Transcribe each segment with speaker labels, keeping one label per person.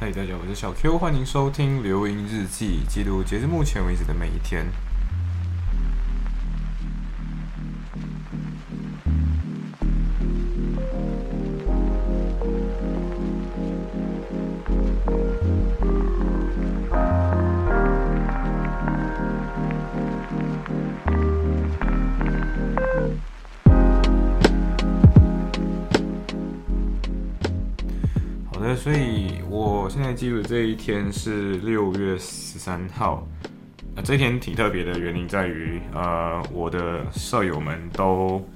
Speaker 1: 嗨，大家，我是小 Q，欢迎收听《流萤日记》，记录截至目前为止的每一天。所以我现在记录这一天是六月十三号。呃，这一天挺特别的原因在于，呃，我的舍友们都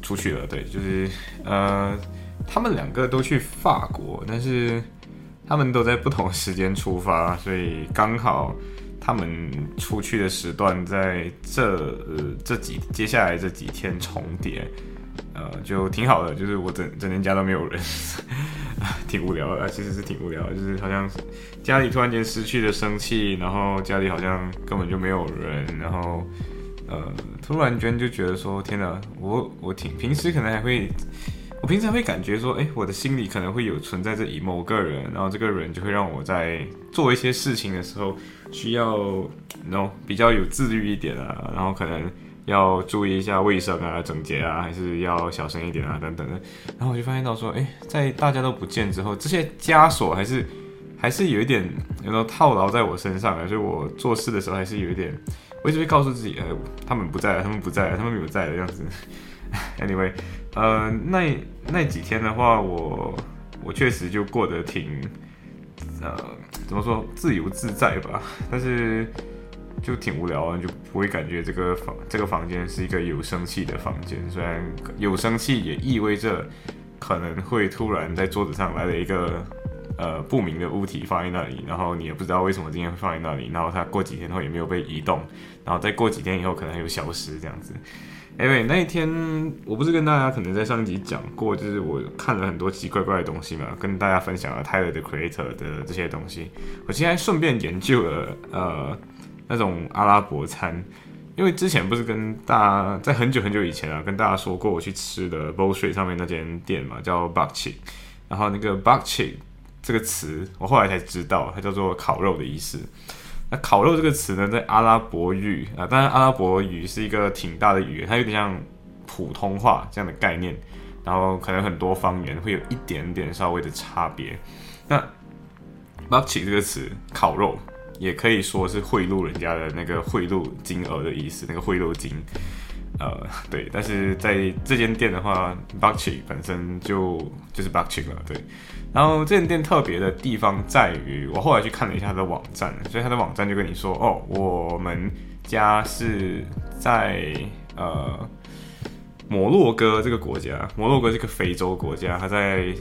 Speaker 1: 出去了，对，就是呃，他们两个都去法国，但是他们都在不同时间出发，所以刚好他们出去的时段在这呃这几接下来这几天重叠。呃，就挺好的，就是我整整天家都没有人，挺无聊的，其实是挺无聊的，就是好像家里突然间失去了生气，然后家里好像根本就没有人，然后呃，突然间就觉得说，天哪，我我挺平时可能还会，我平时会感觉说，哎，我的心里可能会有存在着某个人，然后这个人就会让我在做一些事情的时候需要，no 比较有自律一点啊，然后可能。要注意一下卫生啊、整洁啊，还是要小声一点啊，等等的。然后我就发现到说，哎，在大家都不见之后，这些枷锁还是还是有一点，有时候套牢在我身上啊。所以我做事的时候还是有一点，我一直会告诉自己，哎，他们不在了，他们不在了，他们没有在的样子。Anyway，呃，那那几天的话，我我确实就过得挺，呃，怎么说，自由自在吧。但是。就挺无聊啊，就不会感觉这个房这个房间是一个有生气的房间。虽然有生气也意味着可能会突然在桌子上来了一个呃不明的物体放在那里，然后你也不知道为什么今天会放在那里，然后它过几天后也没有被移动，然后再过几天以后可能又消失这样子。因为那一天我不是跟大家可能在上一集讲过，就是我看了很多奇奇怪怪的东西嘛，跟大家分享了 Tyler 的 Creator 的这些东西。我今天顺便研究了呃。那种阿拉伯餐，因为之前不是跟大家在很久很久以前啊，跟大家说过我去吃的 b o l s h e 上面那间店嘛，叫 Bakchi，然后那个 Bakchi 这个词，我后来才知道它叫做烤肉的意思。那烤肉这个词呢，在阿拉伯语啊，当然阿拉伯语是一个挺大的语言，它有点像普通话这样的概念，然后可能很多方言会有一点点稍微的差别。那 Bakchi 这个词，烤肉。也可以说是贿赂人家的那个贿赂金额的意思，那个贿赂金，呃，对。但是在这间店的话 b u c k y 本身就就是 b u c k y 了，对。然后这间店特别的地方在于，我后来去看了一下它的网站，所以它的网站就跟你说，哦，我们家是在呃摩洛哥这个国家，摩洛哥是个非洲国家，它在。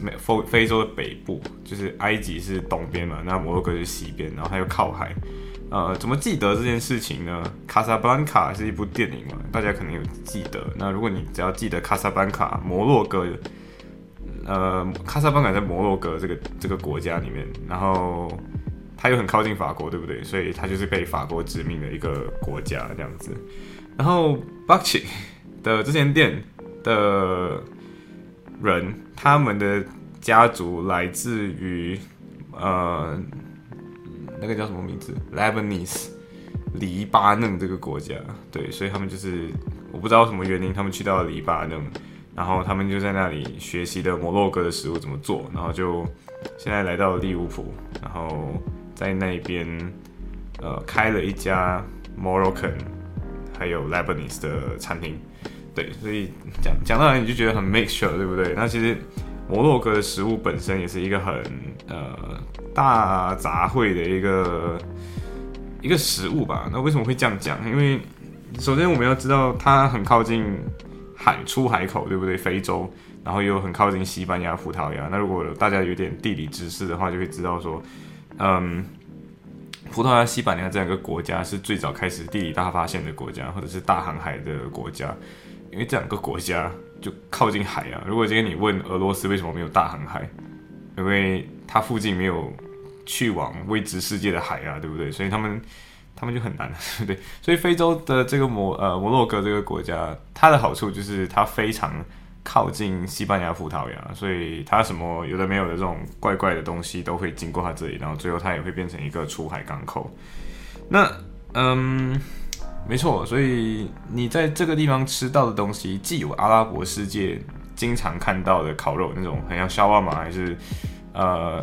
Speaker 1: 美非非洲的北部，就是埃及是东边嘛，那摩洛哥是西边，然后它又靠海。呃，怎么记得这件事情呢？卡萨布兰卡是一部电影嘛，大家可能有记得。那如果你只要记得卡萨布兰卡，摩洛哥，呃，卡萨布兰卡在摩洛哥这个这个国家里面，然后它又很靠近法国，对不对？所以它就是被法国殖民的一个国家这样子。然后 b u c k y 的这间店的。人，他们的家族来自于呃，那个叫什么名字？Lebanese，黎巴嫩这个国家。对，所以他们就是我不知道什么原因，他们去到了黎巴嫩，然后他们就在那里学习的摩洛哥的食物怎么做，然后就现在来到了利物浦，然后在那边呃开了一家 Moroccan 还有 Lebanese 的餐厅。对，所以讲讲到来你就觉得很 make sure，对不对？那其实摩洛哥的食物本身也是一个很呃大杂烩的一个一个食物吧。那为什么会这样讲？因为首先我们要知道它很靠近海出海口，对不对？非洲，然后又很靠近西班牙、葡萄牙。那如果大家有点地理知识的话，就会知道说，嗯，葡萄牙、西班牙这两个国家是最早开始地理大发现的国家，或者是大航海的国家。因为这两个国家就靠近海啊。如果今天你问俄罗斯为什么没有大航海，因为它附近没有去往未知世界的海啊，对不对？所以他们他们就很难，对 不对？所以非洲的这个摩呃摩洛哥这个国家，它的好处就是它非常靠近西班牙、葡萄牙，所以它什么有的没有的这种怪怪的东西都会经过它这里，然后最后它也会变成一个出海港口。那嗯，没错，所以你在这个地方吃到的东西，既有阿拉伯世界经常看到的烤肉那种很像沙瓦玛，还是呃。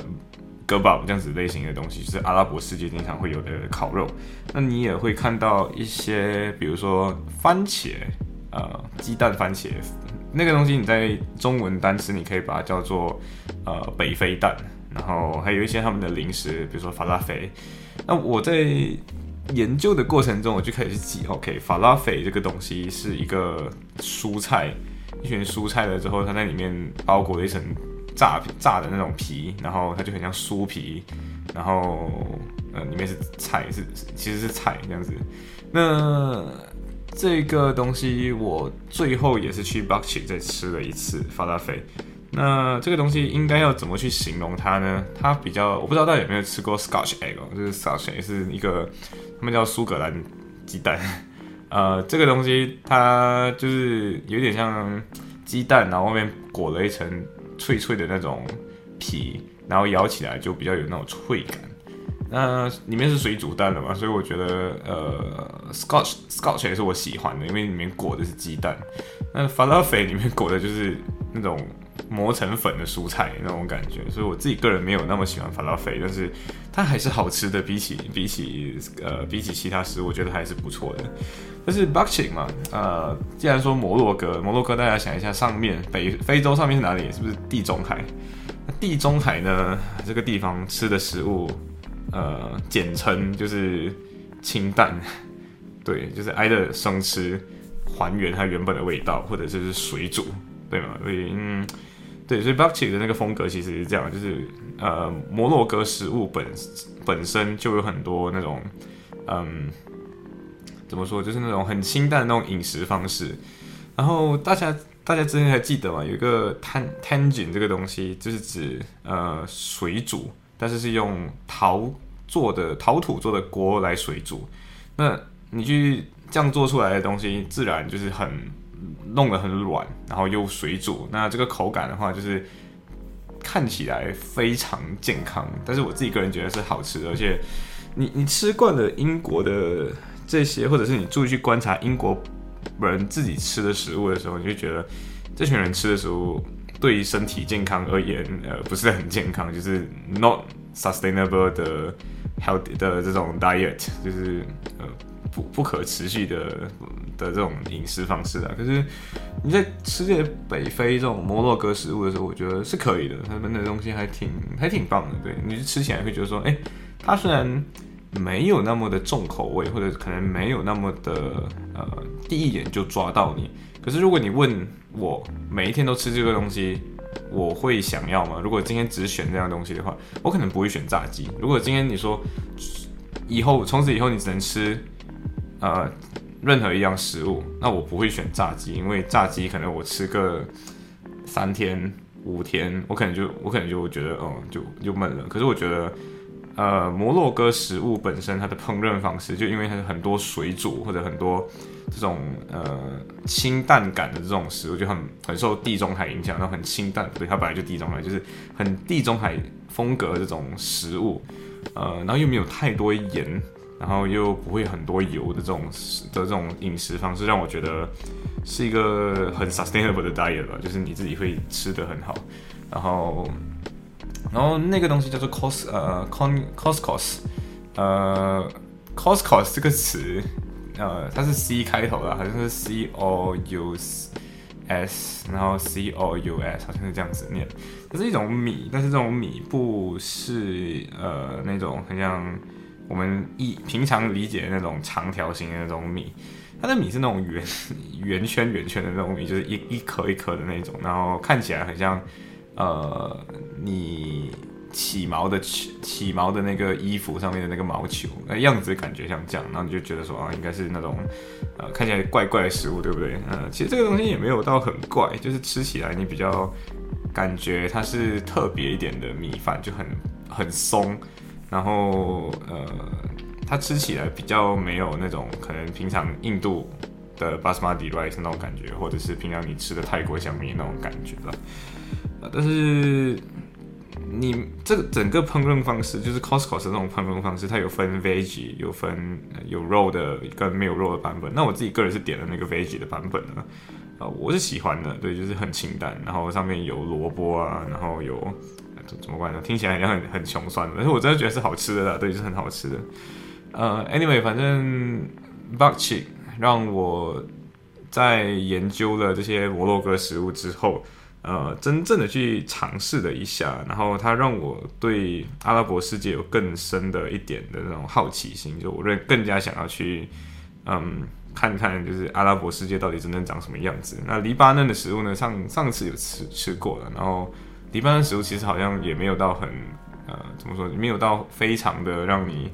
Speaker 1: 格堡这样子类型的东西，就是阿拉伯世界经常会有的烤肉。那你也会看到一些，比如说番茄，呃，鸡蛋番茄那个东西，你在中文单词你可以把它叫做呃北非蛋。然后还有一些他们的零食，比如说法拉菲。那我在研究的过程中，我就开始去记，OK，法拉菲这个东西是一个蔬菜，一群蔬菜了之后，它在里面包裹了一层。炸炸的那种皮，然后它就很像酥皮，然后呃里面是菜，是其实是菜这样子。那这个东西我最后也是去 b u c k y 再吃了一次法拉菲。那这个东西应该要怎么去形容它呢？它比较我不知道大家有没有吃过 Scotch egg，就是 Scotch egg 是一个他们叫苏格兰鸡蛋。呃，这个东西它就是有点像鸡蛋，然后外面裹了一层。脆脆的那种皮，然后咬起来就比较有那种脆感。那里面是水煮蛋的嘛，所以我觉得呃，Scotch Scotch 也是我喜欢的，因为里面裹的是鸡蛋。那 Falafel 里面裹的就是那种磨成粉的蔬菜那种感觉，所以我自己个人没有那么喜欢 Falafel，但是它还是好吃的，比起比起呃比起其他食物，我觉得还是不错的。但是 b u c k i n g 嘛，呃，既然说摩洛哥，摩洛哥大家想一下，上面北非洲上面是哪里？是不是地中海？地中海呢，这个地方吃的食物，呃，简称就是清淡，对，就是挨着生吃，还原它原本的味道，或者就是水煮，对吗？所以，嗯，对，所以 b u c k i 的那个风格其实是这样，就是呃，摩洛哥食物本本身就有很多那种，嗯。怎么说？就是那种很清淡的那种饮食方式。然后大家大家之前还记得吗？有一个 tan tangent 这个东西，就是指呃水煮，但是是用陶做的陶土做的锅来水煮。那你去这样做出来的东西，自然就是很弄得很软，然后又水煮。那这个口感的话，就是看起来非常健康。但是我自己个人觉得是好吃的，而且你你吃惯了英国的。这些，或者是你注意去观察英国人自己吃的食物的时候，你就觉得这群人吃的食物对于身体健康而言，呃，不是很健康，就是 not sustainable 的 health 的这种 diet，就是呃不不可持续的的这种饮食方式啊。可是你在吃这些北非这种摩洛哥食物的时候，我觉得是可以的，他们的东西还挺还挺棒的。对你吃起来会觉得说，哎，它虽然。没有那么的重口味，或者可能没有那么的呃，第一眼就抓到你。可是如果你问我每一天都吃这个东西，我会想要吗？如果今天只选这样东西的话，我可能不会选炸鸡。如果今天你说以后从此以后你只能吃呃任何一样食物，那我不会选炸鸡，因为炸鸡可能我吃个三天五天，我可能就我可能就觉得哦就就闷了。可是我觉得。呃，摩洛哥食物本身它的烹饪方式，就因为它是很多水煮或者很多这种呃清淡感的这种食物，就很很受地中海影响，然后很清淡，对，它本来就地中海，就是很地中海风格这种食物，呃，然后又没有太多盐，然后又不会很多油的这种的这种饮食方式，让我觉得是一个很 sustainable 的 diet 吧，就是你自己会吃得很好，然后。然后那个东西叫做 cos 呃 con coscos，呃 coscos 这个词，呃它是 c 开头的，好像是 c o u s，然后 c o u s 好像是这样子念。它是一种米，但是这种米不是呃那种很像我们一平常理解的那种长条形的那种米，它的米是那种圆 圆圈圆圈的那种米，就是一一颗一颗的那种，然后看起来很像。呃，你起毛的起起毛的那个衣服上面的那个毛球，那样子感觉像这样，然后你就觉得说啊，应该是那种呃看起来怪怪的食物，对不对？呃，其实这个东西也没有到很怪，就是吃起来你比较感觉它是特别一点的米饭，就很很松，然后呃，它吃起来比较没有那种可能平常印度的 basmati rice 那种感觉，或者是平常你吃的泰国香米那种感觉吧。啊，但是你这个整个烹饪方式，就是 Costco 的那种烹饪方式，它有分 vege，有分有肉的跟没有肉的版本。那我自己个人是点了那个 vege 的版本呢，啊，我是喜欢的，对，就是很清淡，然后上面有萝卜啊，然后有怎么办呢？听起来好像很很穷酸，但是我真的觉得是好吃的啦，对，是很好吃的。呃，anyway，反正 Bakchi 让我在研究了这些摩洛哥食物之后，呃，真正的去尝试了一下，然后它让我对阿拉伯世界有更深的一点的那种好奇心，就我认更加想要去，嗯，看看就是阿拉伯世界到底真正长什么样子。那黎巴嫩的食物呢？上上次有吃吃过了，然后黎巴嫩食物其实好像也没有到很，呃，怎么说，没有到非常的让你。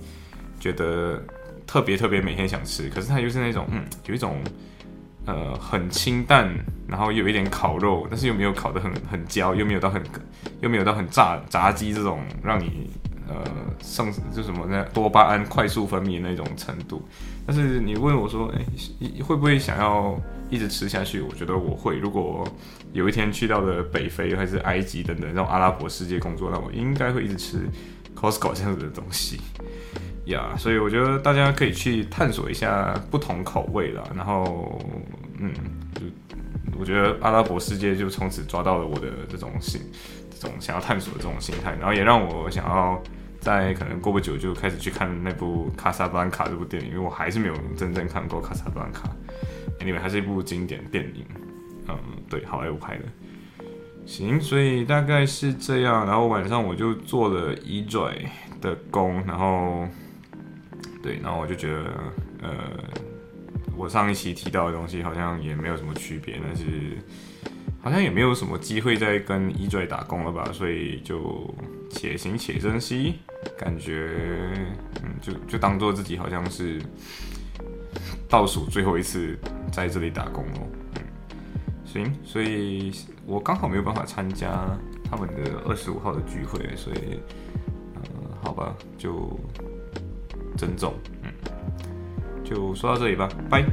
Speaker 1: 觉得特别特别每天想吃，可是它就是那种嗯，有一种呃很清淡，然后又有一点烤肉，但是又没有烤得很很焦，又没有到很又没有到很炸炸鸡这种让你呃上就什么那多巴胺快速分泌那种程度。但是你问我说，哎，会不会想要一直吃下去？我觉得我会。如果有一天去到了北非还是埃及等等这种阿拉伯世界工作，那我应该会一直吃 Costco 这样子的东西。呀，所以我觉得大家可以去探索一下不同口味啦。然后，嗯，就我觉得阿拉伯世界就从此抓到了我的这种心，这种想要探索的这种心态，然后也让我想要在可能过不久就开始去看那部《卡萨布兰卡》这部电影，因为我还是没有真正看过《卡萨布兰卡》，因为还是一部经典电影。嗯，对，好莱坞拍的。行，所以大概是这样。然后晚上我就做了一拽的工，然后。对，然后我就觉得，呃，我上一期提到的东西好像也没有什么区别，但是 好像也没有什么机会再跟一拽打工了吧，所以就且行且珍惜，感觉，嗯，就就当做自己好像是倒数最后一次在这里打工哦。嗯，行，所以我刚好没有办法参加他们的二十五号的聚会，所以，呃，好吧，就。珍重，就说到这里吧，拜。